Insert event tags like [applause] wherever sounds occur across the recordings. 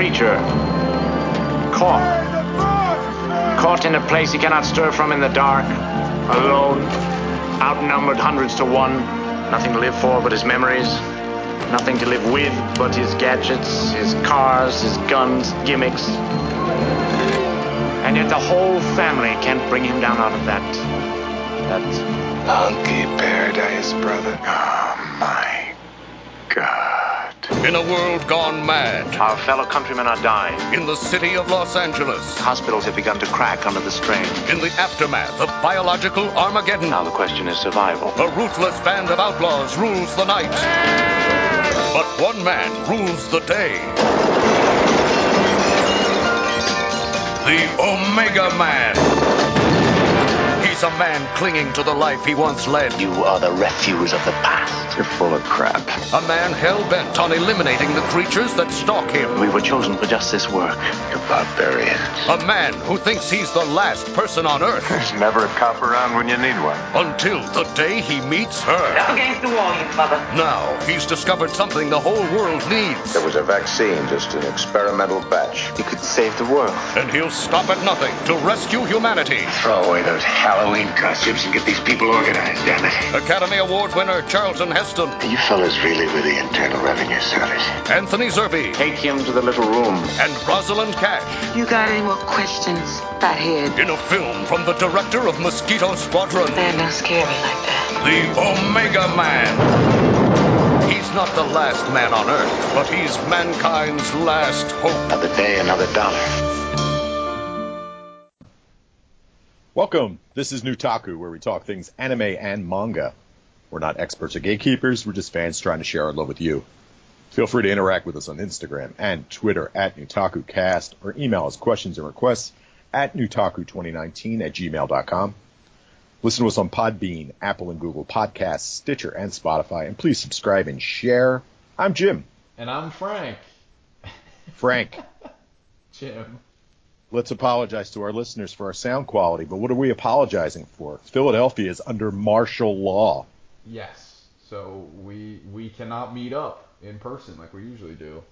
creature. Caught. Caught in a place he cannot stir from in the dark. Alone. Outnumbered hundreds to one. Nothing to live for but his memories. Nothing to live with but his gadgets, his cars, his guns, gimmicks. And yet the whole family can't bring him down out of that. that. Monkey paradise, brother. Oh my God. In a world gone mad, Our fellow countrymen are dying. in the city of Los Angeles, Hospitals have begun to crack under the strain. in the aftermath of biological Armageddon, Now the question is survival. a ruthless band of outlaws rules the night. But one man rules the day. The Omega Man. He's a man clinging to the life he once led. You are the refuse of the past. You're full of crap. A man hell bent on eliminating the creatures that stalk him. We were chosen for just this work. You barbarians. A man who thinks he's the last person on earth There's [laughs] never a cop around when you need one. until the day he meets her. Up against the wall, you mother. Now he's discovered something the whole world needs. There was a vaccine, just an experimental batch. You could save the world. And he'll stop at nothing to rescue humanity. Throw away those Halloween costumes and get these people organized, damn it. Academy Award winner Charlton Heston, You fellas really with the Internal Revenue Service? Anthony Zerbe, Take him to the little room. and Rosalind Cash You got any more questions, fathead? in a film from the director of Mosquito Squadron, They're not scary like that. the Omega Man. He's not the last man on Earth, but he's mankind's last hope. Another day, another dollar. Welcome. This is Newtaku, where we talk things anime and manga. We're not experts or gatekeepers. We're just fans trying to share our love with you. Feel free to interact with us on Instagram and Twitter at NewtakuCast or email us questions and requests at Newtaku2019 at gmail.com. Listen to us on Podbean, Apple and Google Podcasts, Stitcher, and Spotify. And please subscribe and share. I'm Jim. And I'm Frank. Frank, [laughs] Jim. let's apologize to our listeners for our sound quality, but what are we apologizing for? Philadelphia is under martial law. Yes. So we we cannot meet up in person like we usually do.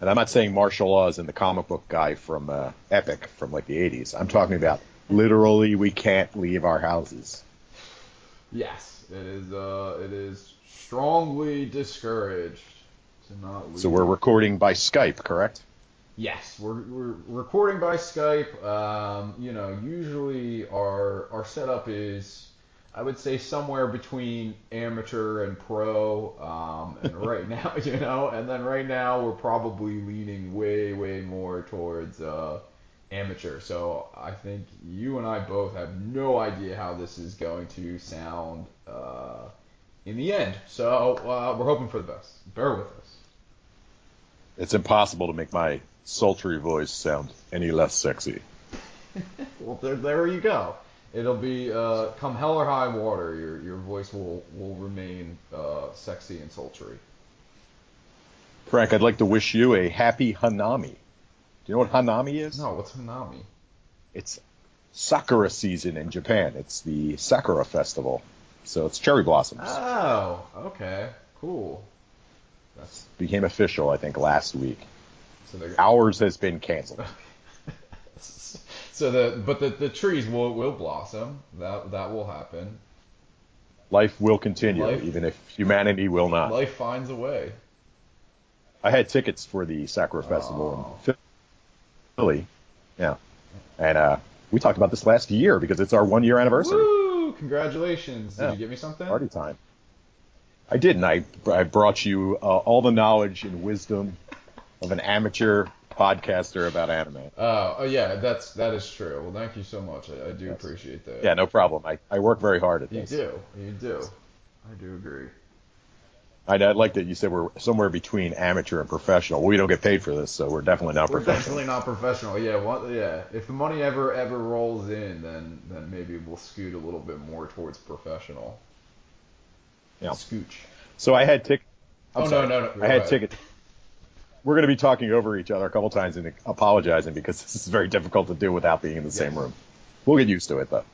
And I'm not saying martial law is in the comic book guy from uh, Epic from like the 80s. I'm talking about literally we can't leave our houses. Yes, it is. Uh, it is strongly discouraged to not leave. So we're recording by Skype, correct? Yes, we're, we're recording by Skype. Um, you know, usually our our setup is, I would say, somewhere between amateur and pro. Um, and [laughs] right now, [laughs] you know, and then right now we're probably leaning way way more towards uh, amateur. So I think you and I both have no idea how this is going to sound uh, in the end. So uh, we're hoping for the best. Bear with us. It's impossible to make my sultry voice sound any less sexy. [laughs] Well, there, there you go. It'll be uh, come hell or high water. Your your voice will will remain uh, sexy and sultry. Frank, I'd like to wish you a happy Hanami. Do you know what Hanami is? No, what's Hanami? It's Sakura season in Japan. It's the Sakura festival. So it's cherry blossoms. Oh, okay, cool. That's Became official, I think, last week. so Ours has been canceled. [laughs] so the but the, the trees will will blossom. That that will happen. Life will continue, Life- even if humanity will not. Life finds a way. I had tickets for the Sakura Festival in Philly. Yeah. And uh, we talked about this last year because it's our one year anniversary. Woo! Congratulations. Did Yeah. you get me something? Party time. I didn't. I, I brought you uh, all the knowledge and wisdom of an amateur podcaster about anime. Oh, oh yeah, that's that is true. Well, thank you so much. I, I do appreciate that. Yeah, no problem. I, I work very hard at You this. You do. You do. I do agree. I, I like that you said we're somewhere between amateur and professional. We don't get paid for this, so we're definitely not We're professional. definitely not professional. Yeah, what, yeah. If the money ever ever rolls in, then then maybe we'll scoot a little bit more towards professional. Yeah. Scooch. So I had tickets. Oh, no, no, no. I had ahead. tickets. We're going to be talking over each other a couple times and apologizing because this is very difficult to do without being in the same room. We'll get used to it though.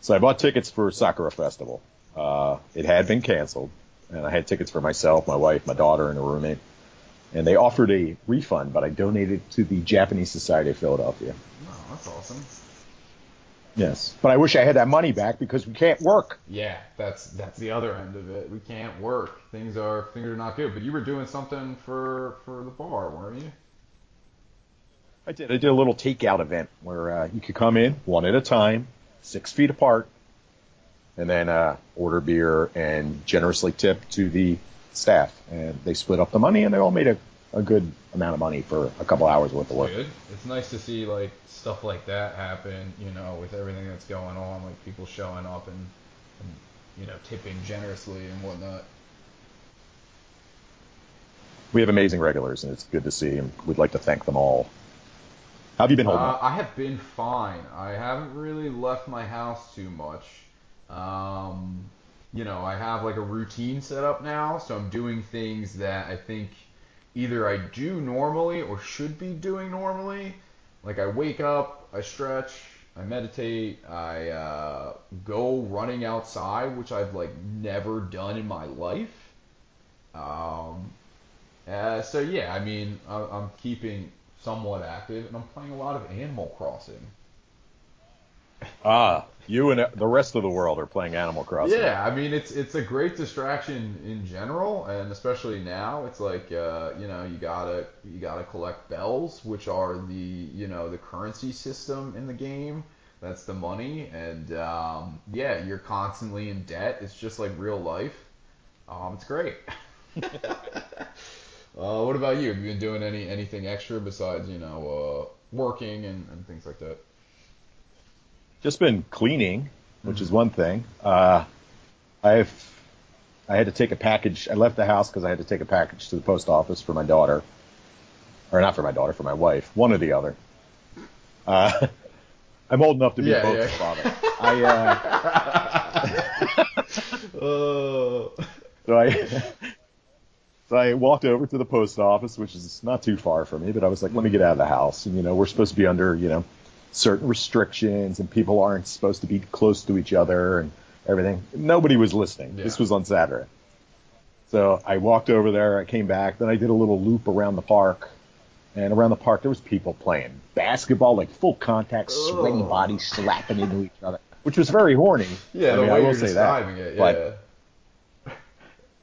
So I bought tickets for Sakura Festival. Uh, it had been canceled, and I had tickets for myself, my wife, my daughter, and a roommate. and they offered a refund, but I donated to the Japanese Society of Philadelphia. Oh, that's awesome. Yes, but I wish I had that money back because we can't work. Yeah, that's that's the other end of it. We can't work. Things are things are not good. But you were doing something for for the bar, weren't you? I did. I did a little takeout event where uh, you could come in one at a time, six feet apart, and then uh, order beer and generously tip to the staff. And they split up the money, and they all made a, a good amount of money for a couple hours worth of work. Good. It's nice to see like stuff like that happen. You know, with everything that's going on, like people showing up and, and you know tipping generously and whatnot. We have amazing regulars, and it's good to see, and we'd like to thank them all. How have you been holding Uh, up? I have been fine. I haven't really left my house too much. Um, you know, I have like a routine set up now, so I'm doing things that I think either I do normally or should be doing normally. Like I wake up, I stretch, I meditate, I uh, go running outside, which I've like never done in my life. Um, uh, so yeah, I mean, I, I'm keeping somewhat active, and I'm playing a lot of Animal Crossing. Ah, you and the rest of the world are playing Animal Crossing. Yeah, I mean, it's it's a great distraction in general, and especially now, it's like uh, you know you gotta you gotta collect bells, which are the you know the currency system in the game. That's the money, and um, yeah, you're constantly in debt. It's just like real life. Um, it's great. [laughs] Uh, what about you? Have you been doing any anything extra besides you know uh, working and, and things like that? Just been cleaning, which is one thing. Uh, I've I had to take a package. I left the house because I had to take a package to the post office for my daughter, or not for my daughter, for my wife, one or the other. Uh, [laughs] I'm old enough to be Yeah, both yeah. father. [laughs] I uh, Uh, [laughs] So I, so I walked over to the post office, which is not too far from me, but I was like, let me get out of the house. And, you know, we're supposed to be under, you know, certain restrictions and people aren't supposed to be close to each other and everything. Nobody was listening. Yeah. This was on Saturday. So I walked over there, I came back, then I did a little loop around the park. And around the park, there was people playing basketball, like full contact, sweaty Ugh. bodies slapping into each other, which was very horny. yeah, I the mean, I will you're say that. it, But- yeah.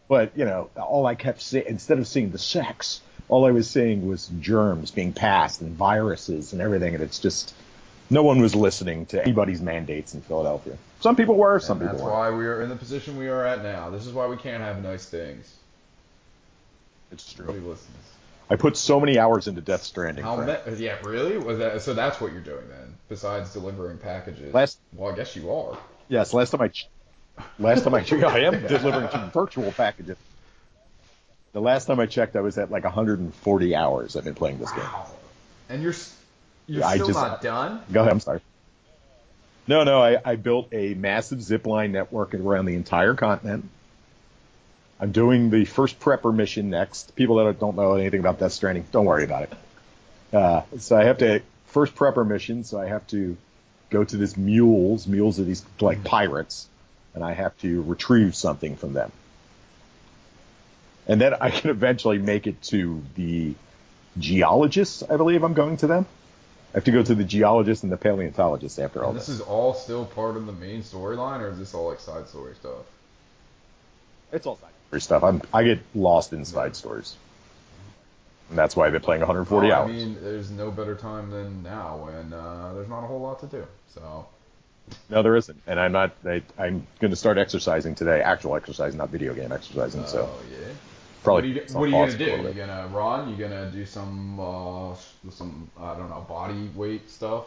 But you know, all I kept seeing instead of seeing the sex, all I was seeing was germs being passed and viruses and everything, and it's just no one was listening to anybody's mandates in Philadelphia. Some people were, some and people that's weren't. why we are in the position we are at now. This is why we can't have nice things. It's true. Nobody listens. I put so many hours into Death Stranding. How me- yeah, really? Was that so? That's what you're doing then, besides delivering packages. Last- well, I guess you are. Yes, last time I, ch- last time I checked, I am delivering [laughs] virtual packages. The last time I checked, I was at like 140 hours. I've been playing this game. And you're you're I still just- not done. Go ahead. I'm sorry. No, no. I, I built a massive zip line network around the entire continent. I'm doing the first prepper mission next. People that don't know anything about Death Stranding, don't worry about it. Uh, so I have to first prepper mission. So I have to go to this mules. Mules are these like pirates, and I have to retrieve something from them. And then I can eventually make it to the geologists. I believe I'm going to them. I have to go to the geologist and the paleontologist after all this this. is all still part of the main storyline, or is this all like side story stuff? It's all side story stuff. I'm I get lost in side stories, and that's why they're playing 140 Well, hours. I mean, there's no better time than now when uh, there's not a whole lot to do. So no, there isn't, and I'm not. I, I'm going to start exercising today. Actual exercise, not video game exercising. so Oh yeah. Probably. What are you, what are you gonna do? You gonna run? You gonna do some uh, some I don't know body weight stuff?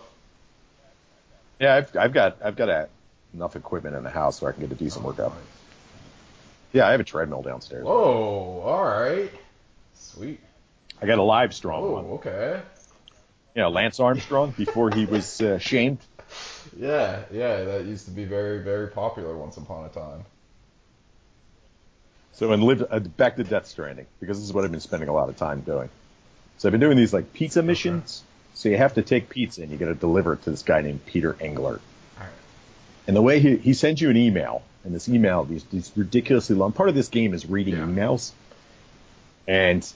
Yeah, I've I've got I've got a, enough equipment in the house so I can get a decent workout. Nice. Yeah, I have a treadmill downstairs. Oh, All right. Sweet. I got a live strong Oh, one. okay. You know, Lance Armstrong before he was uh, shamed. [laughs] Yeah, yeah. That used to be very, very popular once upon a time. So and live uh, back to Death Stranding because this is what I've been spending a lot of time doing. So I've been doing these like pizza missions. So you have to take pizza and you got to deliver it to this guy named Peter Englert. Alright. And the way he he sends you an email, and this email these these ridiculously long. Part of this game is reading Yeah. emails, and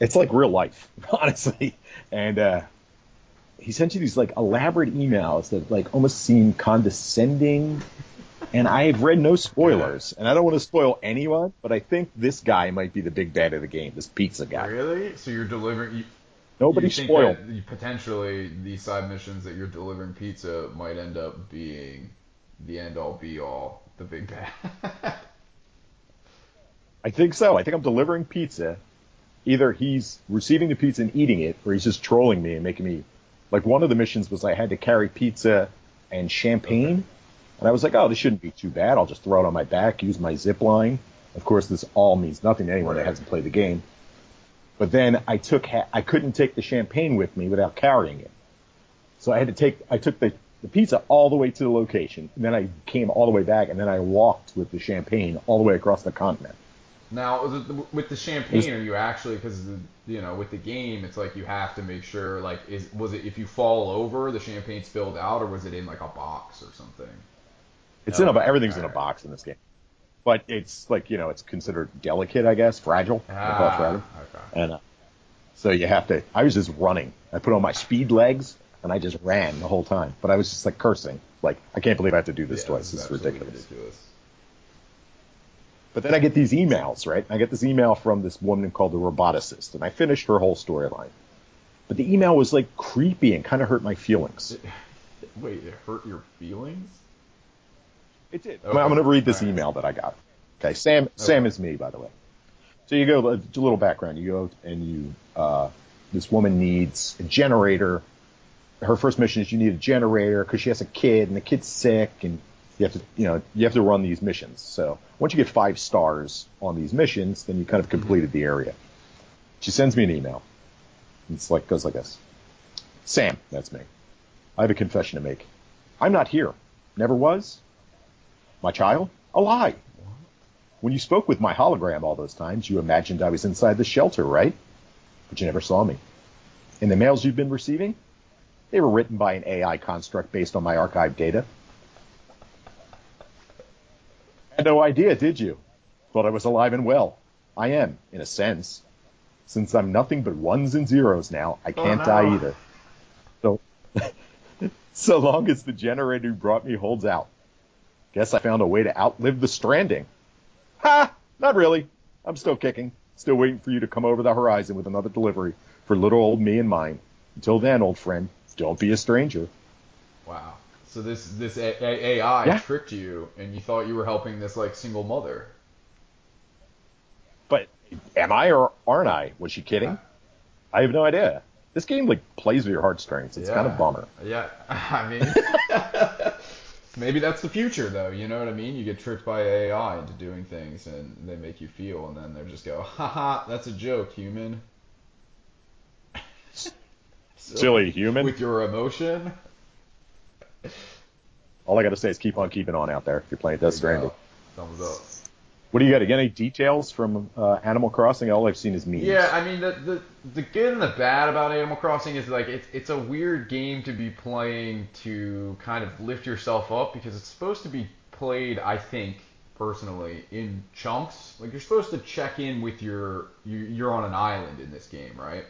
It's like real life, [laughs] honestly. And uh, he sent you these like elaborate emails that like almost seem condescending. And I've read no spoilers, and I don't want to spoil anyone, but I think this guy might be the big bad of the game, this pizza guy. Really? So you're delivering? You, Nobody you spoiled. potentially these side missions that you're delivering pizza might end up being the end all be all, the big bad. [laughs] I think so. I think I'm delivering pizza. Either he's receiving the pizza and eating it, or he's just trolling me and making me. Like one of the missions was I had to carry pizza and champagne, and I was like, oh, this shouldn't be too bad. I'll just throw it on my back, use my zip line. Of course, this all means nothing to anyone that hasn't played the game. But then I took ha- I couldn't take the champagne with me without carrying it, so I had to take I took the the pizza all the way to the location, and then I came all the way back, and then I walked with the champagne all the way across the continent. Now, with the champagne, are you actually because you know with the game, it's like you have to make sure like is was it if you fall over, the champagne spilled out, or was it in like a box or something? It's in a Okay, everything's in a box in this game, but it's like you know it's considered delicate, I guess, fragile. I call it Ah, fragile. okay. And uh, so you have to. I was just running. I put on my speed legs and I just ran the whole time. But I was just like cursing, like I can't believe I have to do this Yeah, twice. This is ridiculous. ridiculous. But then I get these emails, right? I get this email from this woman called the roboticist, and I finished her whole storyline. But the email was like creepy and kind of hurt my feelings. [laughs] Wait, it hurt your feelings? It did. Okay. I'm going to read this Alright. email that I got. Okay, Sam. Sam is me, by the way. So you go a little background. You go and you. Uh, this woman needs a generator. Her first mission is you need a generator because she has a kid and the kid's sick and you have to you know you have to run these missions. So once you get five stars on these missions, then you kind of completed the area. She sends me an email. It's like goes like this. Sam, that's me. I have a confession to make. I'm not here. Never was. My child? A lie. When you spoke with my hologram all those times, you imagined I was inside the shelter, right? But you never saw me. And the mails you've been receiving? They were written by an AI construct based on my archived data. Had no idea, did you? Thought I was alive and well. I am, in a sense. Since I'm nothing but ones and zeros now, I oh, can't no. die either. So, [laughs] so long as the generator who brought me holds out. Guess I found a way to outlive the stranding. Ha! Not really. I'm still kicking. Still waiting for you to come over the horizon with another delivery for little old me and mine. Until then, old friend, don't be a stranger. Wow. So this this A- A- AI Yeah. tricked you, and you thought you were helping this like single mother. But am I or aren't I? Was she kidding? I have no idea. This game like plays with your heartstrings. It's kind of bummer. Yeah, [laughs] I mean, [laughs] maybe that's the future, though. You know what I mean? You get tricked by AI into doing things, and they make you feel, and then they just go, "Haha, that's a joke, human." [laughs] So, Silly human. With your emotion. All I got to say is keep on keeping on out there if you're playing Death Stranding. Thumbs up. What do you got? You got any details from uh, Animal Crossing? All I've seen is memes. Yeah, I mean the, the the good and the bad about Animal Crossing is like it's it's a weird game to be playing to kind of lift yourself up because it's supposed to be played, I think personally, in chunks. Like you're supposed to check in with your you, you're on an island in this game, right?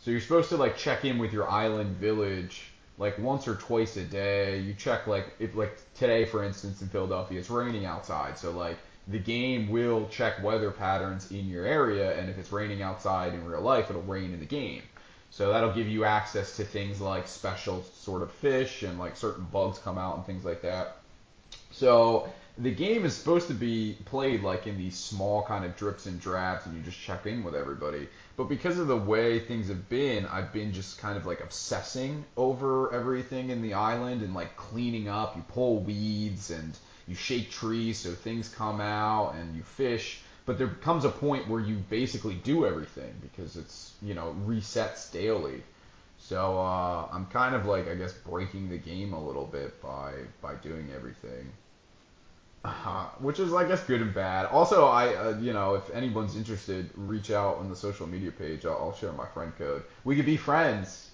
So you're supposed to like check in with your island village like once or twice a day. You check like if like today for instance in Philadelphia it's raining outside, so like the game will check weather patterns in your area and if it's raining outside in real life it'll rain in the game. So that'll give you access to things like special sort of fish and like certain bugs come out and things like that. So the game is supposed to be played like in these small kind of drips and drabs and you just check in with everybody. But because of the way things have been, I've been just kind of like obsessing over everything in the island and like cleaning up. You pull weeds and you shake trees so things come out and you fish. But there comes a point where you basically do everything because it's, you know, resets daily. So uh, I'm kind of like I guess breaking the game a little bit by by doing everything, uh, [sighs] which is I guess good and bad. Also, I uh, you know if anyone's interested, reach out on the social media page. I'll, I'll share my friend code. We could be friends.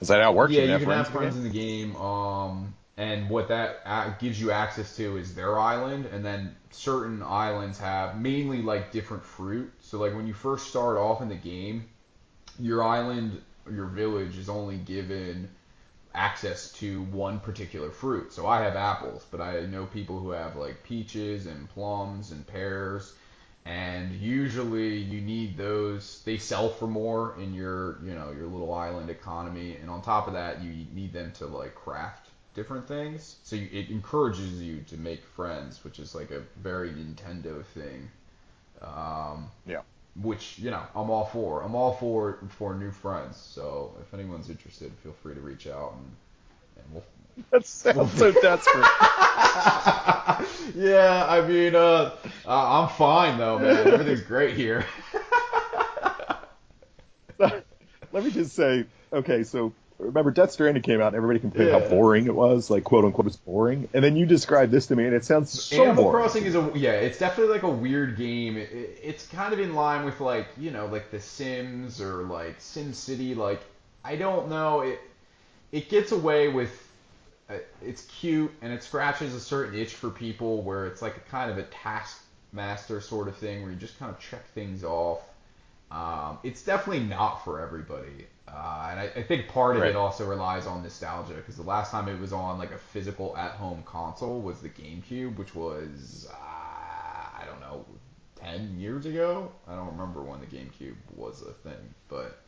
Is that how it works? Yeah, can you can have friends friends in the game. Um, and what that gives you access to is their island, and then certain islands have mainly like different fruit. So like when you first start off in the game, your island, your village is only given access to one particular fruit. So I have apples, but I know people who have like peaches and plums and pears. And usually you need those. They sell for more in your, you know, your little island economy. And on top of that, you need them to like craft different things. So you, it encourages you to make friends, which is like a very Nintendo thing. Um, Yeah. which you know I'm all for. I'm all for for new friends. So if anyone's interested, feel free to reach out and, and we'll. [laughs] That sounds so [laughs] desperate. Yeah, I mean, uh, uh, I'm fine though, man. Everything's great here. [laughs] Let me just say, okay, so remember Death Stranding came out and everybody complained Yeah. how boring it was, like quote unquote was boring. And then you described this to me and it sounds so Animal boring. Crossing is a yeah, it's definitely like a weird game. It, it's kind of in line with like you know like The Sims or like Sim City. Like I don't know it. It gets away with. Uh, it's cute and it scratches a certain itch for people where it's like a kind of a taskmaster sort of thing where you just kind of check things off. Um, it's definitely not for everybody. Uh, and I, I think part of Right. it also relies on nostalgia because the last time it was on like a physical at-home console was the GameCube, which was uh, I don't know, ten years ago. I don't remember when the GameCube was a thing, but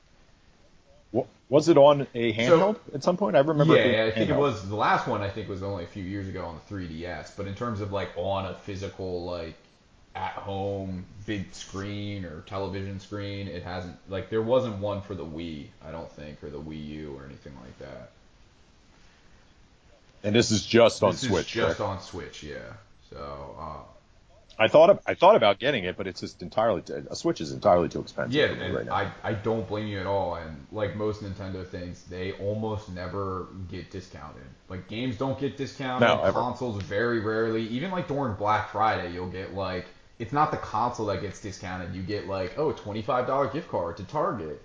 Was it on a handheld at some point? I remember. it being yeah, I think it was the last one. I think was only a few years ago on the 3DS. But in terms of like on a physical like at home big screen or television screen, it hasn't like there wasn't one for the Wii, I don't think, or the Wii U or anything like that. And this is just on this Switch. just correct? on Switch, yeah. So uh, I thought of, I thought about getting it, but it's just entirely too, a Switch is entirely too expensive yeah, for me and right. I I don't blame you at all. And like most Nintendo things, they almost never get discounted. Like games don't get discounted. No. Consoles very rarely. Even like during Black Friday, you'll get like it's not the console that gets discounted. You get like oh twenty oh, $25 gift card to Target.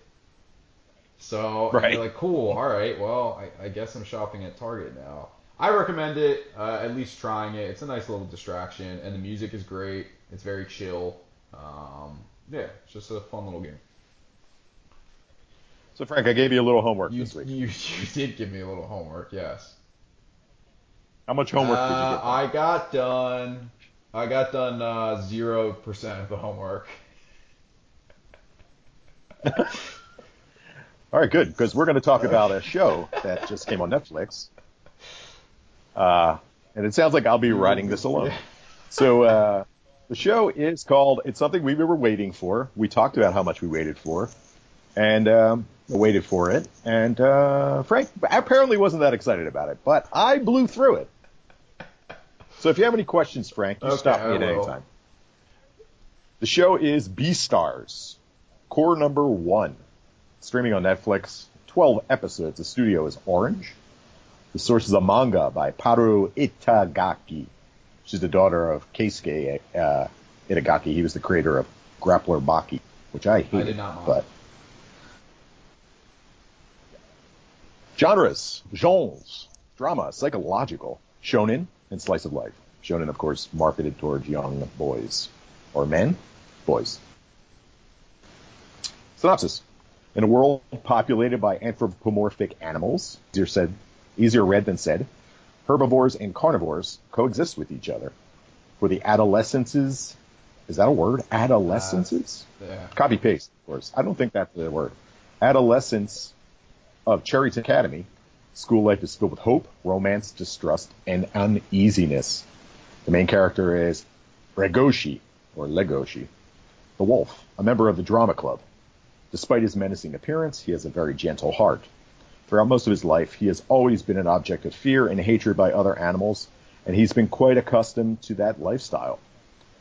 So Right. you're like cool. All right. Well, I, I guess I'm shopping at Target now. I recommend it. Uh, at least trying it. It's a nice little distraction, and the music is great. It's very chill. Um, yeah, it's just a fun little game. so Frank, I gave you a little homework You, this week. you [laughs] you did give me a little homework, yes. How much homework did you Uh, get? I got done. I got done uh, zero percent of the homework. [laughs] All right, good, because we're going to talk about a show that just came on Netflix. Uh, and it sounds like I'll be writing this alone. So uh, the show is called. It's something we were waiting for. We talked about how much we waited for, and um, waited for it. And uh, Frank apparently wasn't that excited about it, but I blew through it. So if you have any questions, Frank, you Okay, stop me at any time. The show is Beastars, cour number one, streaming on Netflix. Twelve episodes. The studio is Orange. The source is a manga by Paru Itagaki. She's the daughter of Keisuke uh, Itagaki. He was the creator of Grappler Baki, which I hated. did not mind. But genres, genres, drama, psychological, shonen, and slice of life. Shonen, of course, marketed towards young boys or men, boys. Synopsis. In a world populated by anthropomorphic animals, easier said, easier read than said, herbivores and carnivores coexist with each other. For the adolescences, is that a word? Uh, adolescences? Yeah. Copy paste, of course. I don't think that's the word. Adolescence of Cherry's Academy. School life is filled with hope, romance, distrust, and uneasiness. The main character is Regoshi, or Legoshi, the wolf, a member of the drama club. Despite his menacing appearance, he has a very gentle heart. Throughout most of his life, he has always been an object of fear and hatred by other animals, and he's been quite accustomed to that lifestyle.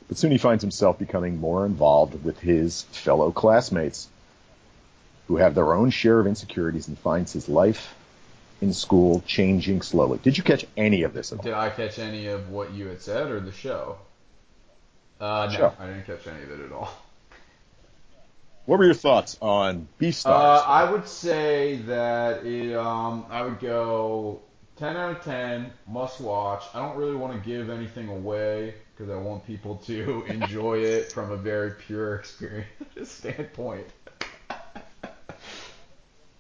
But soon he finds himself becoming more involved with his fellow classmates, who have their own share of insecurities, and finds his life in school changing slowly. Did you catch any of this at all? Did I catch any of what you had said or the show? Uh, no, Show. I didn't catch any of it at all. What were your thoughts on Beastars? Uh, I would say that it, um, I would go 10 out of 10, must watch. I don't really want to give anything away because I want people to [laughs] enjoy it from a very pure [laughs] experience standpoint.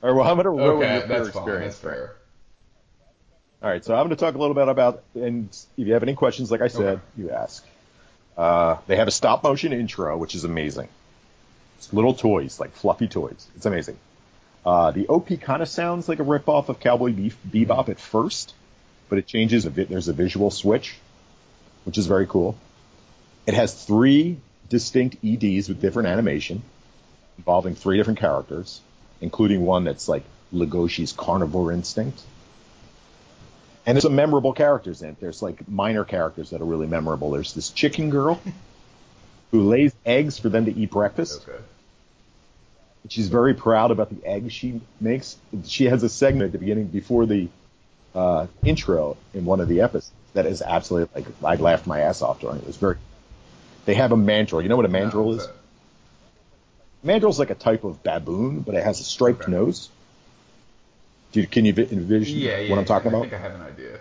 All right, well, I'm going to ruin Okay, your that's fine. experience. That's fair. All right, so I'm going to talk a little bit about, and if you have any questions, like I said, Okay. you ask. Uh, they have a stop motion intro, which is amazing. It's little toys, like fluffy toys. It's amazing. Uh, the OP kind of sounds like a ripoff of Cowboy Beef, Bebop at first, but it changes. A bit. There's a visual switch, which is very cool. It has three distinct EDs with different animation, involving three different characters, including one that's like Legoshi's Carnivore Instinct. And there's some memorable characters in it. There's like minor characters that are really memorable. There's this chicken girl who lays eggs for them to eat breakfast. Okay. She's very proud about the eggs she makes. She has a segment at the beginning before the uh, intro in one of the episodes that is absolutely like I laughed my ass off during it. It was very. They have a mandrill. You know what a mandrill No, is? Mandrill's like a type of baboon, but it has a striped Okay. nose. You, can you envision Yeah, yeah. what I'm talking I about? think I have an idea.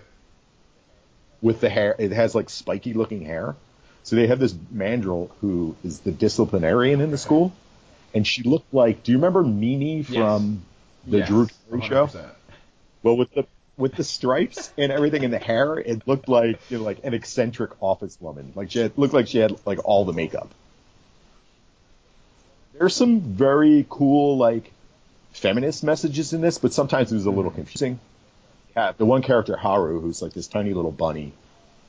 with the hair. It has like spiky looking hair. So they have this mandrill who is the disciplinarian in the school, and she looked like. Do you remember Mimi from the Yes, Drew Carey show? 100%. Well, with the with the stripes and everything in the hair, it looked like you know, like an eccentric office woman. Like she had, looked like she had like all the makeup. There's some very cool like feminist messages in this, but sometimes it was a little confusing. Yeah, the one character Haru, who's like this tiny little bunny,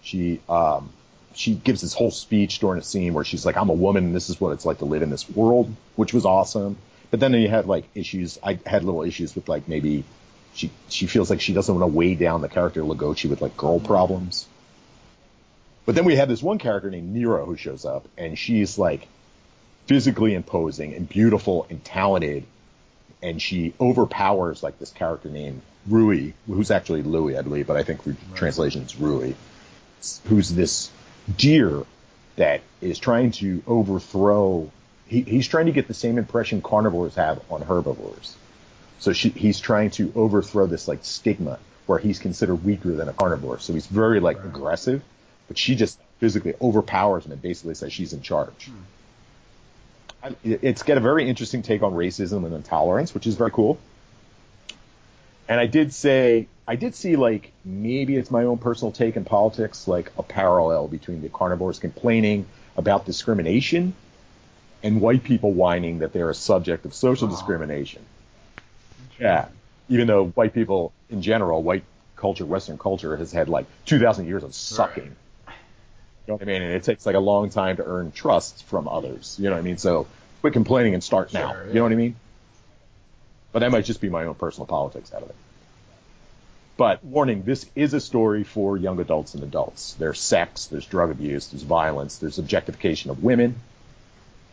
she um she gives this whole speech during a scene where she's like, "I'm a woman, and this is what it's like to live in this world," which was awesome. But then you had like issues. I had little issues with like maybe she she feels like she doesn't want to weigh down the character Legoshi with like girl problems. But then we have this one character named Nero who shows up, and she's like physically imposing and beautiful and talented, and she overpowers like this character named Rui, who's actually Louis, I believe, but I think for translation it's Rui, who's this deer that is trying to overthrow. He, he's trying to get the same impression carnivores have on herbivores. So she, he's trying to overthrow this like stigma where he's considered weaker than a carnivore. So he's very like aggressive, but she just physically overpowers him and basically says she's in charge. It- It's got a very interesting take on racism and intolerance, which is very cool. And I did say, I did see like maybe it's my own personal take in politics, like a parallel between the carnivores complaining about discrimination and white people whining that they're a subject of social discrimination. Yeah. Even though white people in general, white culture, Western culture has had like 2,000 years of sucking. Right. You know what I mean? And it takes like a long time to earn trust from others. You know what I mean? So quit complaining and start now. Sure, You know what I mean? But that might just be my own personal politics out of it. But warning, this is a story for young adults and adults. There's sex, there's drug abuse, there's violence, there's objectification of women.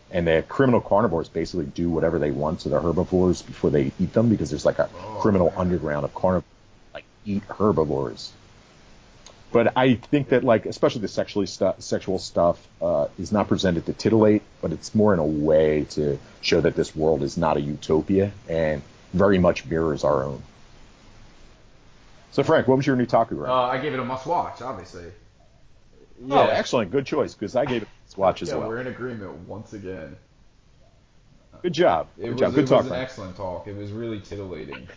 And the criminal carnivores basically do whatever they want to the herbivores before they eat them because there's like a Oh, criminal man. underground of carnivores like eat herbivores. But I think that like especially the sexually stu- sexual stuff uh, is not presented to titillate, but it's more in a way to show that this world is not a utopia and very much mirrors our own. So Frank, what was your Newtaku rank? Uh, I gave it a must watch, obviously. Oh, excellent, good choice because I gave it a must watch as Yeah, well. we're in agreement once again. Good job, It good was, job, good it talk, was an Frank. excellent talk. It was really titillating.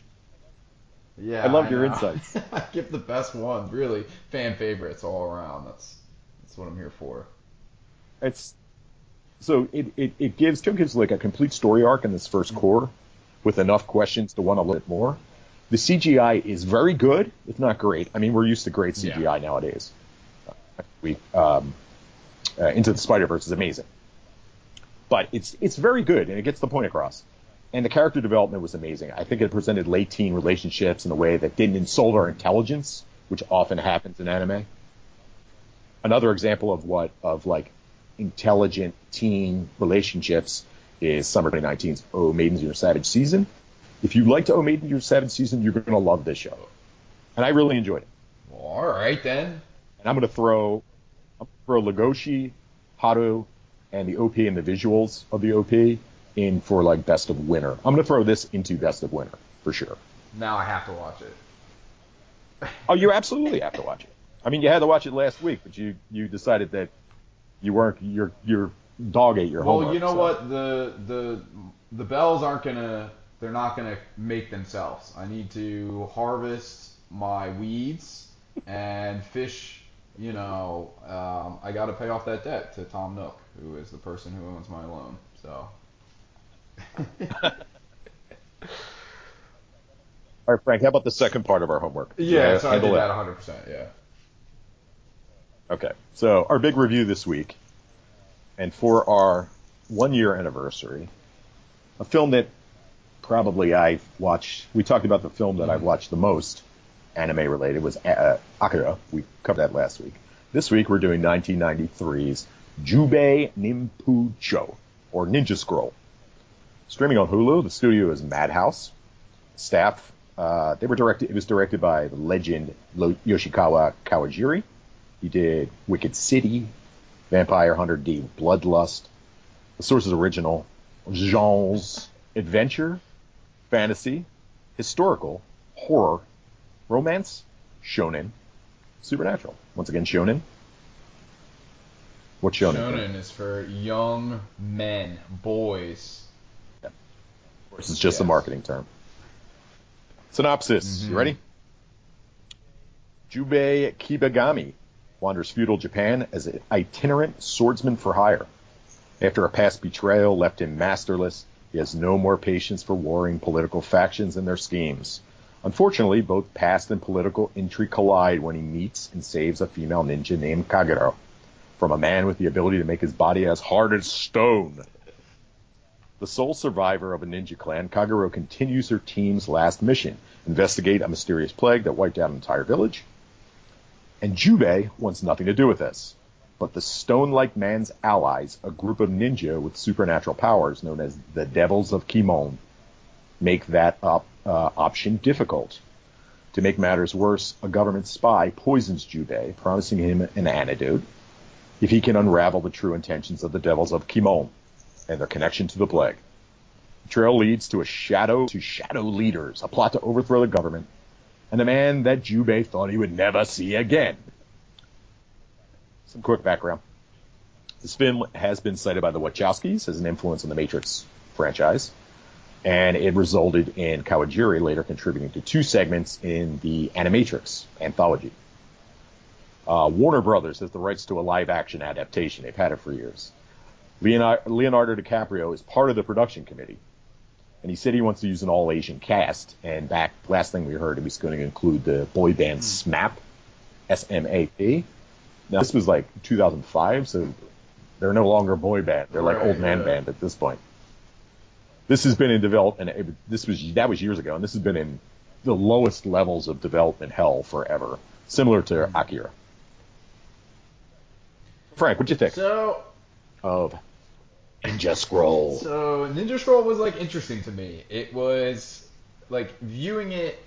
Yeah, I loved your know. insights. [laughs] I give the best ones, really fan favorites all around. That's that's what I'm here for. It's so it, it, it gives Joe gives like a complete story arc in this first cour with enough questions to want a little bit more. The CGI is very good, if not great. I mean, we're used to great CGI Yeah. nowadays. We um, uh, Into the Spider Verse is amazing, but it's it's very good and it gets the point across. And the character development was amazing. I think it presented late teen relationships in a way that didn't insult our intelligence, which often happens in anime another example of what of like intelligent teen relationships is summer 2019's Oh Maidens Your Savage season. If you liked Oh Maidens Your Savage season, you're going to love this show, and I really enjoyed it. Well, all right then. And I'm going to throw I'm gonna throw Legoshi, Haru, and the OP and the visuals of the OP in for like best of winter. I'm going to throw this into best of winter for sure. Now I have to watch it. Oh, you absolutely have to watch it. I mean, you had to watch it last week, but you you decided that you weren't your your dog ate your Well, homework. you know so- what? The the the bells aren't gonna. They're not gonna make themselves. I need to harvest my weeds and fish. You know, um, I got to pay off that debt to Tom Nook, who is the person who owns my loan. So. All right, Frank. How about the second part of our homework? yeah, so I did that 100%. Yeah. Okay, so our big review this week, and for our one year anniversary, a film that probably I've watched. We talked about the film that I've watched the most, anime related, was uh, Akira. We covered that last week. This week we're doing 1993's Jubei Ninpucho, or Ninja Scroll. Streaming on Hulu, the studio is Madhouse. Staff, uh, they were directed. It was directed by the legend Yoshiaki Kawajiri. He did Wicked City, Vampire Hunter D, Bloodlust. The source is original. Genres, adventure, fantasy, historical, horror, romance, shonen, supernatural. Once again, shonen. What shonen? Shonen is for young men, boys. Of course, it's just a marketing term. Synopsis. Mm-hmm. You ready? Jubei Kibagami wanders feudal Japan as an itinerant swordsman for hire. After a past betrayal left him masterless, he has no more patience for warring political factions and their schemes. Unfortunately, both past and political intrigue collide when he meets and saves a female ninja named Kagero from a man with the ability to make his body as hard as stone. The sole survivor of a ninja clan, Kagero continues her team's last mission, investigate a mysterious plague that wiped out an entire village. And Jubei wants nothing to do with this. But the stone-like man's allies, a group of ninja with supernatural powers known as the Devils of Kimon, make that op- uh, option difficult. To make matters worse, a government spy poisons Jubei, promising him an antidote if he can unravel the true intentions of the Devils of Kimon and their connection to the plague. The trail leads to a shadow to shadow leaders, a plot to overthrow the government, and a man that Jubei thought he would never see again. Some quick background. This film has been cited by the Wachowskis as an influence on the Matrix franchise, and it resulted in Kawajiri later contributing to two segments in the Animatrix anthology. Uh, Warner Brothers has the rights to a live-action adaptation. They've had it for years. Leonardo, Leonardo DiCaprio is part of the production committee, and he said he wants to use an all-Asian cast. And back last thing we heard, he was going to include the boy band SMAP, S-M-A-P. Now this was like 2005, so they're no longer a boy band; they're like Right, old man yeah. band at this point. This has been in development. It, this was that was years ago, and this has been in the lowest levels of development hell forever, similar to Hmm. Akira. Frank, what'd you think So of Ninja Scroll? So Ninja Scroll was like interesting to me. It was like viewing it.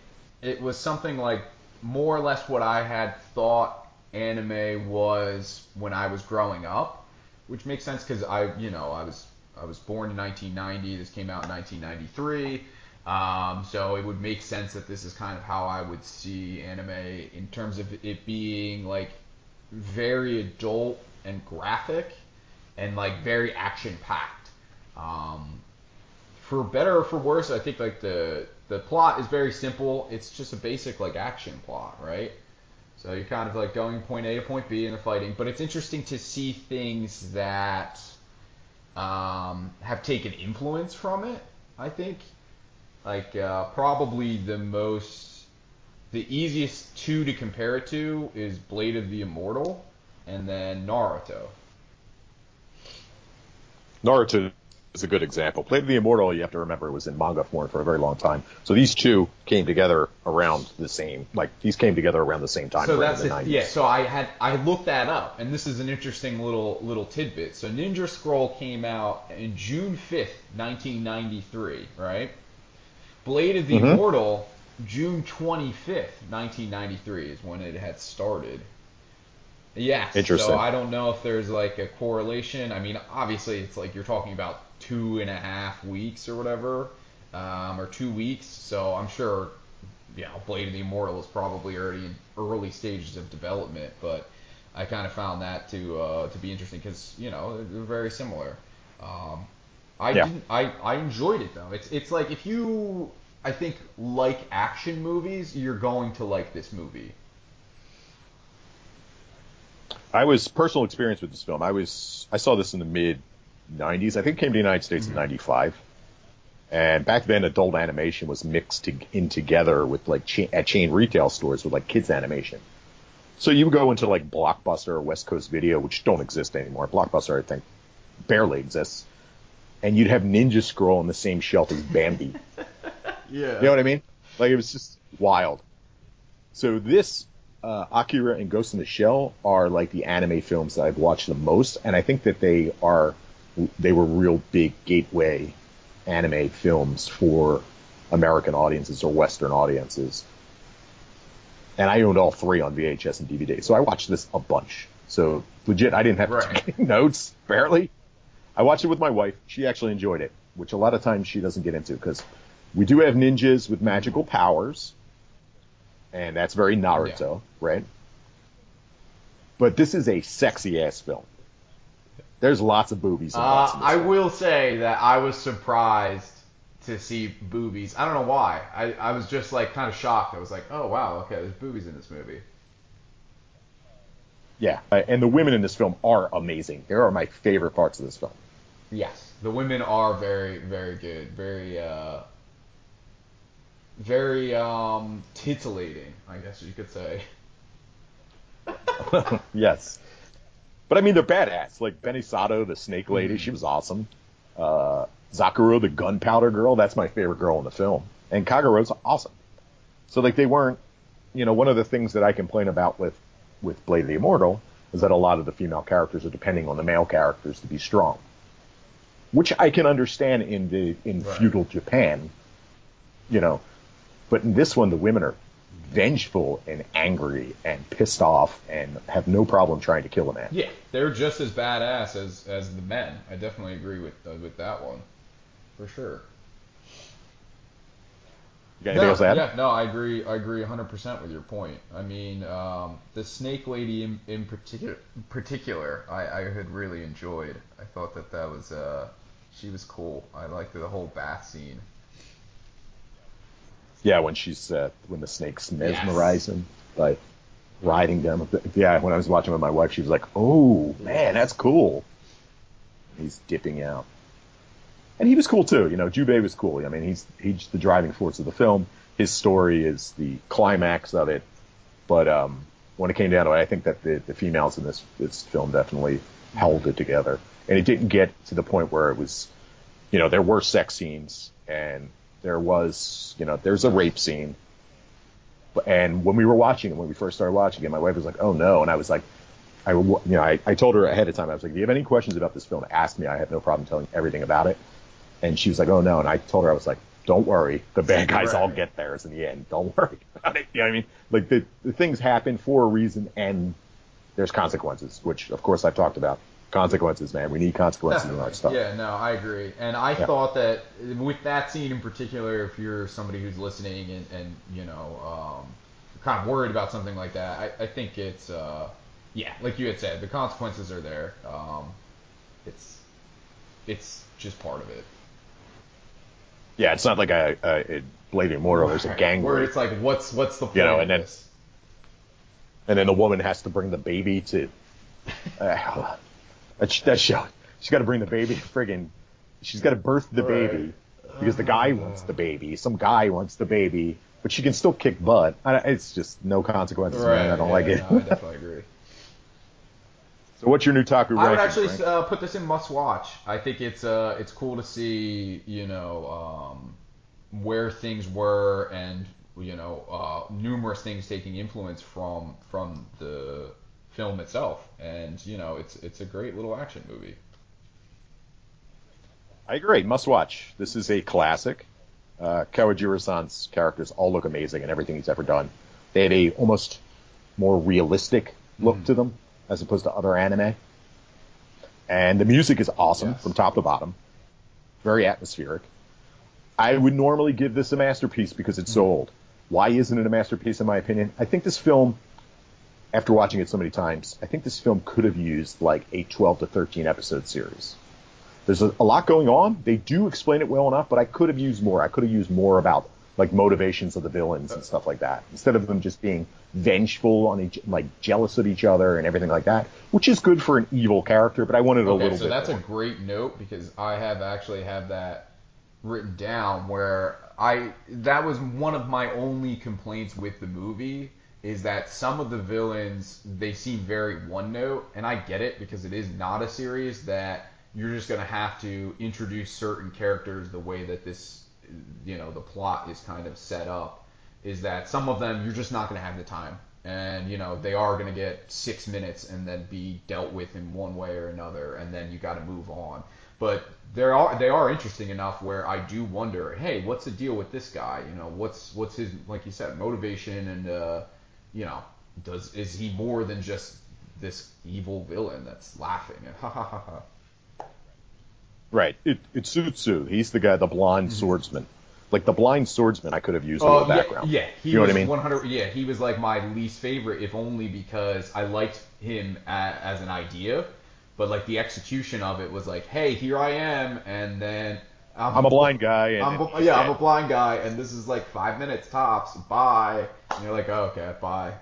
It was something like more or less what I had thought anime was when I was growing up, which makes sense because I, you know, I was I was born in 1990. This came out in 1993. Um, so it would make sense that this is kind of how I would see anime in terms of it being like very adult and graphic and like very action packed. Um, for better or for worse, I think like the the plot is very simple. It's just a basic like action plot, right? So you're kind of like going point A to point B and they're fighting, but it's interesting to see things that um, have taken influence from it. I think like uh, probably the most the easiest two to compare it to is Blade of the Immortal and then Naruto. Naruto is a good example. Blade of the Immortal, you have to remember, was in manga form for a very long time. So these two came together around the same, like these came together around the same time. So that's the it. 90s. Yeah. So I had I looked that up, and this is an interesting little little tidbit. So Ninja Scroll came out in June fifth, nineteen ninety three. Right. Blade of the Mhm. Immortal, June twenty fifth, nineteen ninety three, is when it had started. Yes. Interesting. So I don't know if there's like a correlation. I mean, obviously, it's like you're talking about two and a half weeks or whatever, um, or two weeks. So I'm sure you know, Blade of the Immortal is probably already in early stages of development, but I kind of found that to uh, to be interesting because you know they're, they're very similar. Um, I Yeah. didn't. I, I enjoyed it though. It's it's like if you I think like action movies, you're going to like this movie. I was personal experience with this film. I was I saw this in the mid '90s. I think it came to the United States in mm-hmm. '95. And back then, adult animation was mixed to, in together with like cha- at chain retail stores with like kids animation. So you would go into like Blockbuster or West Coast Video, which don't exist anymore. Blockbuster, I think, barely exists. And you'd have Ninja Scroll on the same shelf as Bambi. [laughs] Yeah. You know what I mean? Like it was just wild. So this uh, Akira and Ghost in the Shell are like the anime films that I've watched the most, and I think that they are they were real big gateway anime films for American audiences or Western audiences. And I owned all three on VHS and DVD, so I watched this a bunch. So legit, I didn't have to Right. take [laughs] notes barely. I watched it with my wife. She actually enjoyed it, which a lot of times she doesn't get into because we do have ninjas with magical powers, and that's very Naruto, right? But this is a sexy ass film. There's lots of boobies. Uh, lots in this I film. will say that I was surprised to see boobies. I don't know why. I, I was just like kind of shocked. I was like, oh wow, okay, there's boobies in this movie. Yeah, uh, and the women in this film are amazing. They are my favorite parts of this film. Yes, the women are very very good, very uh, very um titillating, I guess you could say. [laughs] yes. But I mean, they're badass. Like Benisato, the snake lady, she was awesome. Uh, Zakuro, the gunpowder girl, that's my favorite girl in the film. And Kagura's awesome. So like they weren't, you know, one of the things that I complain about with, with Blade of the Immortal is that a lot of the female characters are depending on the male characters to be strong. Which I can understand in the, in Right. feudal Japan, you know, but in this one, the women are vengeful and angry and pissed off and have no problem trying to kill a man. Yeah, they're just as badass as as the men. I definitely agree with uh, with that one, for sure. You got anything no, else to add? Yeah, no, I agree. I agree 100% with your point. I mean, um, the Snake Lady in, in particular, particular, I, I had really enjoyed. I thought that that was, uh, she was cool. I liked the whole bath scene. Yeah, when she's uh, when the snakes mesmerize him by riding them. Yeah, when I was watching with my wife, she was like, "Oh man, that's cool." He's dipping out, and he was cool too. You know, Jubei was cool. I mean, he's he's the driving force of the film. His story is the climax of it. But um, when it came down to it, I think that the, the females in this this film definitely held it together, and it didn't get to the point where it was, you know, there were sex scenes and there was, you know, there's a rape scene. And when we were watching it, when we first started watching it, my wife was like, "Oh no!" And I was like, I, you know, I, I told her ahead of time. I was like, if you have any questions about this film? Ask me. I have no problem telling everything about it." And she was like, "Oh no!" And I told her I was like, "Don't worry. The bad guys all get theirs in the end. Don't [laughs] worry about it." You know what I mean? Like the, the things happen for a reason, and there's consequences, which of course I've talked about. Consequences, man. We need consequences in [laughs] our stuff. Yeah, no, I agree. And I Yeah. thought that with that scene in particular, if you're somebody who's listening and, and you know, um, kind of worried about something like that, I, I think it's, uh, yeah, like you had said, the consequences are there. Um, it's, it's just part of it. Yeah, it's not like a, a, a Blade Immortal. There's a Right. gang where rape. it's like, what's what's the point You know, of and then- this? and then the woman has to bring the baby to [laughs] uh, that, sh- that show. She's got to bring the baby. Friggin', she's got to birth the Right. baby because the guy wants the baby. Some guy wants the baby, but she can still kick butt. I, it's just no consequences, man. I don't yeah, like it. No, I definitely agree. [laughs] so, what's your Newtaku I would ranking, actually uh, put this in must watch. I think it's uh it's cool to see you know um, where things were and you know uh, numerous things taking influence from from the film itself, and you know it's it's a great little action movie. I agree. Must watch. This is a classic. Uh, Kawajiri-san's characters all look amazing in everything he's ever done. They have a almost more realistic look Mm. to them as opposed to other anime. And the music is awesome Yes. from top to bottom. Very atmospheric. I would normally give this a masterpiece because it's Mm. so old. Why isn't it a masterpiece in my opinion? I think this film, after watching it so many times, I think this film could have used like a 12 to 13 episode series. There's a, a lot going on. They do explain it well enough, but I could have used more. I could have used more about like motivations of the villains and stuff like that instead of them just being vengeful on each like jealous of each other and everything like that which is good for an evil character but i wanted a little so bit that's more. a great note because I have actually have that written down where I that was one of my only complaints with the movie is that some of the villains they seem very one note and I get it because it is not a series that you're just going to have to introduce certain characters the way that this you know the plot is kind of set up is that some of them you're just not going to have the time. And you know they are going to get six minutes and then be dealt with in one way or another and then you got to move on. But there are they are interesting enough where I do wonder hey what's the deal with this guy? You know what's what's his like you said motivation and uh, you know does is he more than just this evil villain that's laughing and ha ha ha ha right it, it's Utsutsu. he's the guy the blonde swordsman like the blind swordsman i could have used in Mm-hmm. Oh the yeah, background yeah. He you know was what i mean 100. Yeah, he was like my least favorite, if only because I liked him as an idea, but like the execution of it was like, hey, here I am, and then i'm a blind guy and, I'm, and a- yeah, I'm a blind guy, and this is like five minutes tops. Bye. And you're like, oh, okay, bye.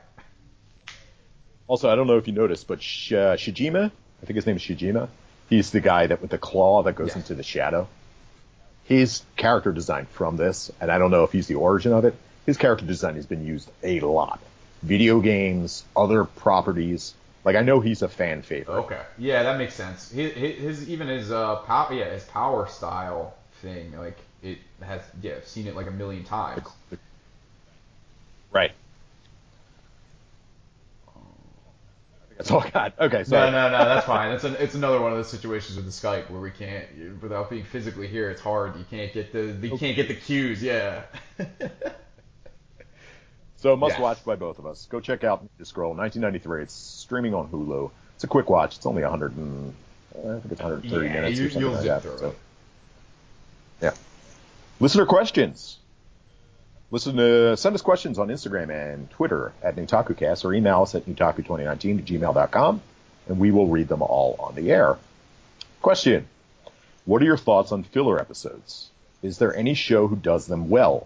Also, I don't know if you noticed, but Sh- uh, Shijima, I think his name is Shijima. He's the guy that with the claw that goes Yeah. into the shadow. His character design from this, and I don't know if he's the origin of it. His character design has been used a lot. Video games, other properties. Like I know he's a fan favorite. Okay, yeah, that makes sense. His, his even his uh power, yeah, his power style thing, like it has, yeah, I've seen it like a million times. Right. That's all I got. Okay, sorry. No, no, no, that's fine. That's an, it's another one of those situations with the Skype where we can't, without being physically here, it's hard. You can't get the, you can't get the cues. Yeah. [laughs] So must Yes. watch by both of us. Go check out the Scroll, 1993. It's streaming on Hulu. It's a quick watch. It's only 100 and I think it's 130 Yeah, minutes you- or something you'll like that. So. Listener questions. Listen to send us questions on Instagram and Twitter at NewtakuCast or email us at newtaku2019 at gmail.com and we will read them all on the air. Question. What are your thoughts on filler episodes? Is there any show who does them well?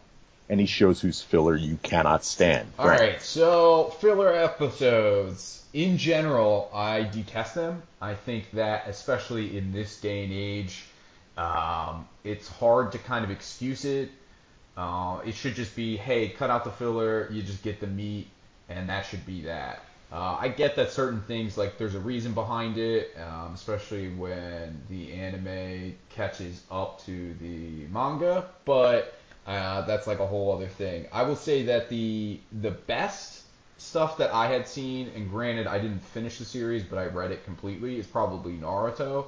Any shows whose filler you cannot stand? All right. So filler episodes, in general, I detest them. I think that, especially in this day and age, um, it's hard to kind of excuse it. Uh, it should just be, hey, cut out the filler. You just get the meat, and that should be that. Uh, I get that certain things, like there's a reason behind it, um, especially when the anime catches up to the manga, but uh, that's like a whole other thing. I will say that the the best stuff that I had seen, and granted I didn't finish the series, but I read it completely, is probably Naruto.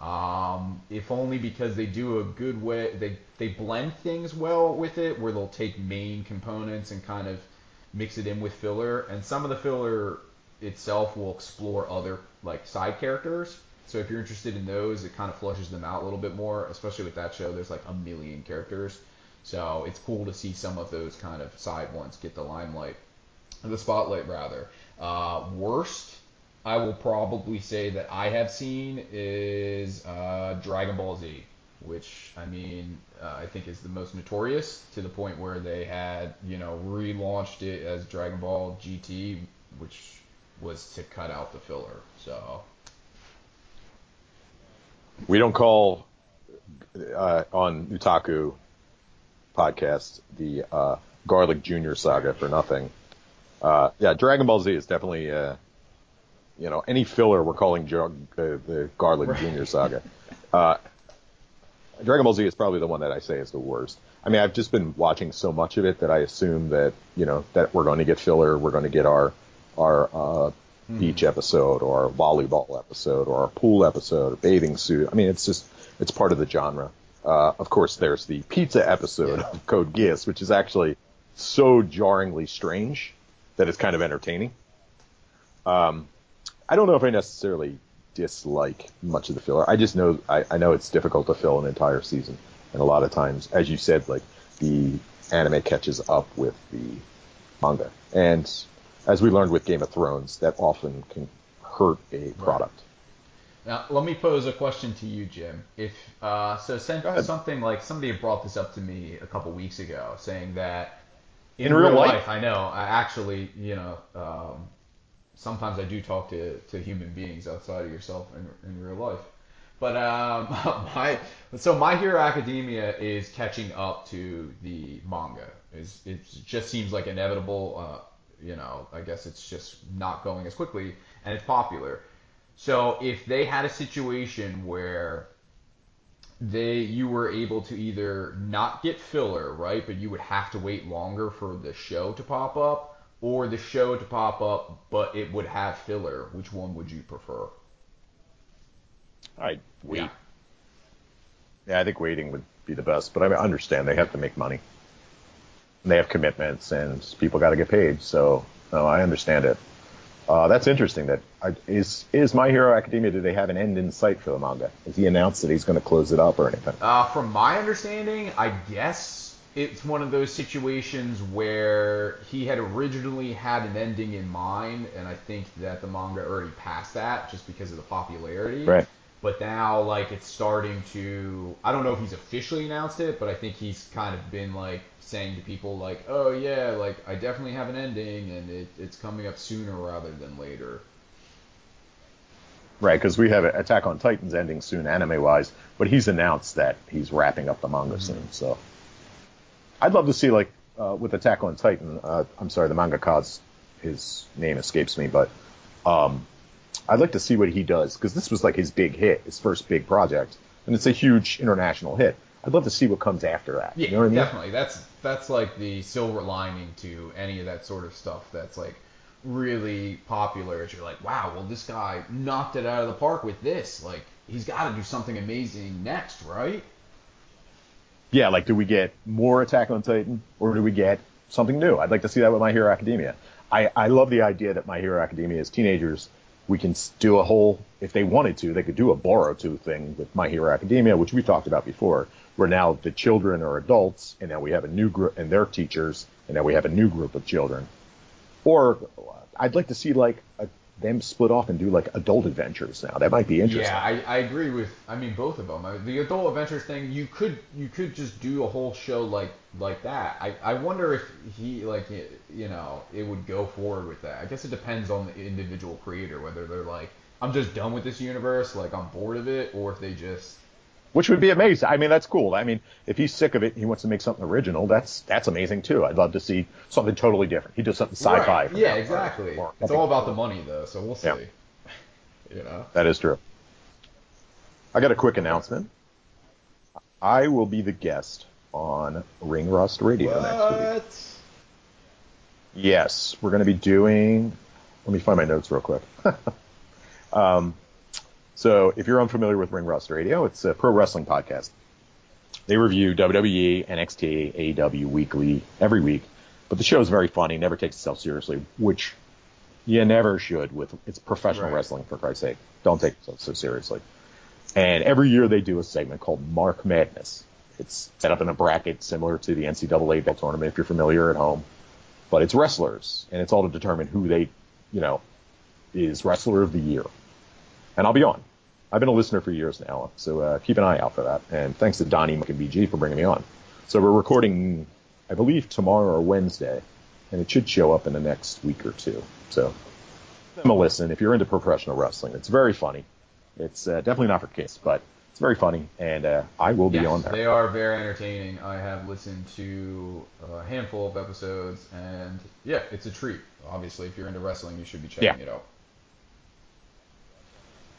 Um, if only because they do a good way, they they blend things well with it, where they'll take main components and kind of mix it in with filler, and some of the filler itself will explore other like side characters. So if you're interested in those, it kind of flushes them out a little bit more, especially with that show. There's like a million characters, so it's cool to see some of those kind of side ones get the limelight, the spotlight rather. Uh, worst, I will probably say that I have seen is uh, Dragon Ball Z, which I mean uh, I think is the most notorious to the point where they had you know relaunched it as Dragon Ball GT, which was to cut out the filler. So We don't call uh, on Newtaku podcast the uh, Garlic Junior saga for nothing. Uh, yeah, Dragon Ball Z is definitely, uh, you know, any filler we're calling jo- uh, the Garlic Junior saga. [laughs] Uh, Dragon Ball Z is probably the one that I say is the worst. I mean, I've just been watching so much of it that I assume that you know that we're going to get filler, we're going to get our our uh, beach episode or our volleyball episode or our pool episode or bathing suit. I mean, it's just it's part of the genre. Uh, of course, there's the pizza episode of Code Geass, which is actually so jarringly strange that it's kind of entertaining. Um, I don't know if I necessarily dislike much of the filler. I just know I, I know it's difficult to fill an entire season, and a lot of times, as you said, like the anime catches up with the manga. And as we learned with Game of Thrones, that often can hurt a product. Now, let me pose a question to you, Jim. If uh, so, something like somebody brought this up to me a couple weeks ago, saying that In real life? I know. I actually, you know, um, sometimes I do talk to, to human beings outside of yourself in, in real life. But um, [laughs] my so My Hero Academia is catching up to the manga. Is it just seems like inevitable. Uh, you know, I guess it's just not going as quickly, and it's popular. So if they had a situation where they you were able to either not get filler, right, but you would have to wait longer for the show to pop up, or the show to pop up, but it would have filler, which one would you prefer? I'd wait. Yeah. Yeah, I think waiting would be the best, but I understand they have to make money. And they have commitments, and people got to get paid. So, no, I understand it. Uh, that's interesting. That I, is is My Hero Academia. Do they have an end in sight for the manga? Has he announced that he's going to close it up or anything? Uh, from my understanding, I guess it's one of those situations where he had originally had an ending in mind, and I think that the manga already passed that just because of the popularity. Right. But now, like, it's starting to. I don't know if he's officially announced it, but I think he's kind of been like saying to people like, "Oh yeah, like I definitely have an ending, and it, it's coming up sooner rather than later." Right, because we have Attack on Titan's ending soon, anime wise, but he's announced that he's wrapping up the manga soon. So, I'd love to see like uh, with Attack on Titan. Uh, I'm sorry, the manga cause his name escapes me, but um, I'd like to see what he does because this was like his big hit, his first big project, and it's a huge international hit. I'd love to see what comes after that. Yeah, you know what I mean? definitely. That's that's like the silver lining to any of that sort of stuff. That's like really popular. Is you're like, wow, well this guy knocked it out of the park with this. Like he's got to do something amazing next, right? Yeah, like do we get more Attack on Titan or do we get something new? I'd like to see that with My Hero Academia. I, I love the idea that My Hero Academia is teenagers, we can do a whole, if they wanted to, they could do a Boruto thing with My Hero Academia, which we talked about before, where now the children are adults and now we have a new group, and they're teachers, and now we have a new group of children. Or I'd like to see like a, them split off and do like adult adventures now. That might be interesting. Yeah, I, I agree with. I mean, both of them. The adult adventures thing, you could you could just do a whole show like like that. I, I wonder if he like you know it would go forward with that. I guess it depends on the individual creator whether they're like I'm just done with this universe, like I'm bored of it, or if they just which would be amazing. I mean, that's cool. I mean, if he's sick of it, he wants to make something original. That's that's amazing too. I'd love to see something totally different. He does something sci-fi. Right. Yeah, now, or- exactly. or It's all about the money though, so we'll see. Yeah. [laughs] You know. That is true. I got a quick announcement. I will be the guest on Ring Rust Radio next week. Yes, we're going to be doing. Let me find my notes real quick. [laughs] um, so, if you're unfamiliar with Ring Rust Radio, it's a pro wrestling podcast. They review WWE, NXT, AEW weekly, every week. But the show is very funny, never takes itself seriously, which you never should with it's professional Right. wrestling for Christ's sake. Don't take yourself so seriously. And every year they do a segment called Mark Madness. It's set up in a bracket similar to the NCAA ball tournament if you're familiar at home. But it's wrestlers, and it's all to determine who they, you know, is wrestler of the year. And I'll be on. I've been a listener for years now, so uh, keep an eye out for that. And thanks to Donnie Mike and BG for bringing me on. So we're recording, I believe, tomorrow or Wednesday, and it should show up in the next week or two. So give them a listen if you're into professional wrestling. It's very funny. It's uh, definitely not for kids, but it's very funny, and uh, I will be Yes, on there. they are very entertaining. I have listened to a handful of episodes, and yeah, it's a treat. Obviously, if you're into wrestling, you should be checking Yeah. it out.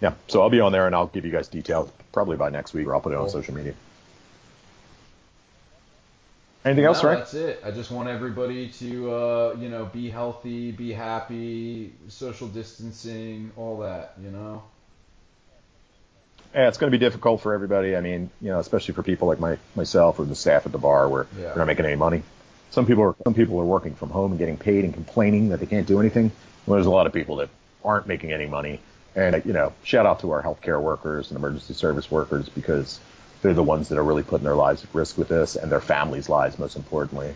Yeah, so I'll be on there, and I'll give you guys details probably by next week, or I'll put it on Cool. social media. Anything else, no, right? That's it. I just want everybody to, uh, you know, be healthy, be happy, social distancing, all that. You know. Yeah, it's going to be difficult for everybody. I mean, you know, especially for people like my myself or the staff at the bar where Yeah. they're not making any money. Some people are some people are working from home and getting paid and complaining that they can't do anything. Well, there's a lot of people that aren't making any money. And you know, shout out to our healthcare workers and emergency service workers because they're the ones that are really putting their lives at risk with this and their families' lives, most importantly.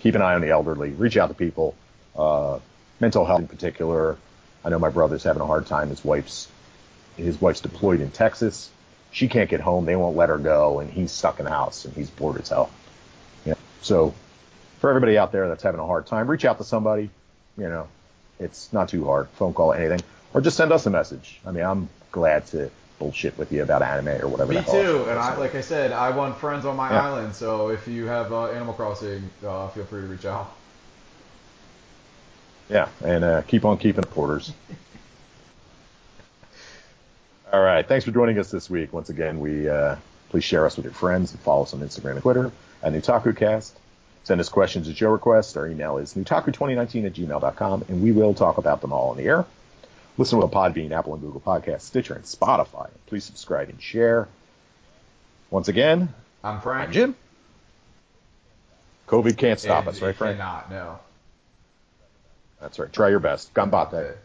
Keep an eye on the elderly. Reach out to people. Uh, mental health in particular. I know my brother's having a hard time. His wife's his wife's deployed in Texas. She can't get home. They won't let her go, and he's stuck in the house and he's bored as hell. Know, so for everybody out there that's having a hard time, reach out to somebody. You know, it's not too hard. Phone call, anything, or just send us a message. I mean, I'm glad to bullshit with you about anime or whatever. Me too, and I, like I said, I want friends on my Yeah. island. So if you have uh, Animal Crossing, uh, feel free to reach out. Yeah, and uh, keep on keeping the porters. [laughs] All right, thanks for joining us this week. Once again, we uh, please share us with your friends and follow us on Instagram and Twitter at NewtakuCast. Send us questions at your request. Our email is newtaku2019 at gmail.com, and we will talk about them all on the air. Listen with a Podbean, Apple and Google Podcasts, Stitcher, and Spotify. Please subscribe and share. Once again, I'm Frank. I'm Jim. COVID can't stop us, right, Frank? Cannot, no. That's right. Try your best. Gambate.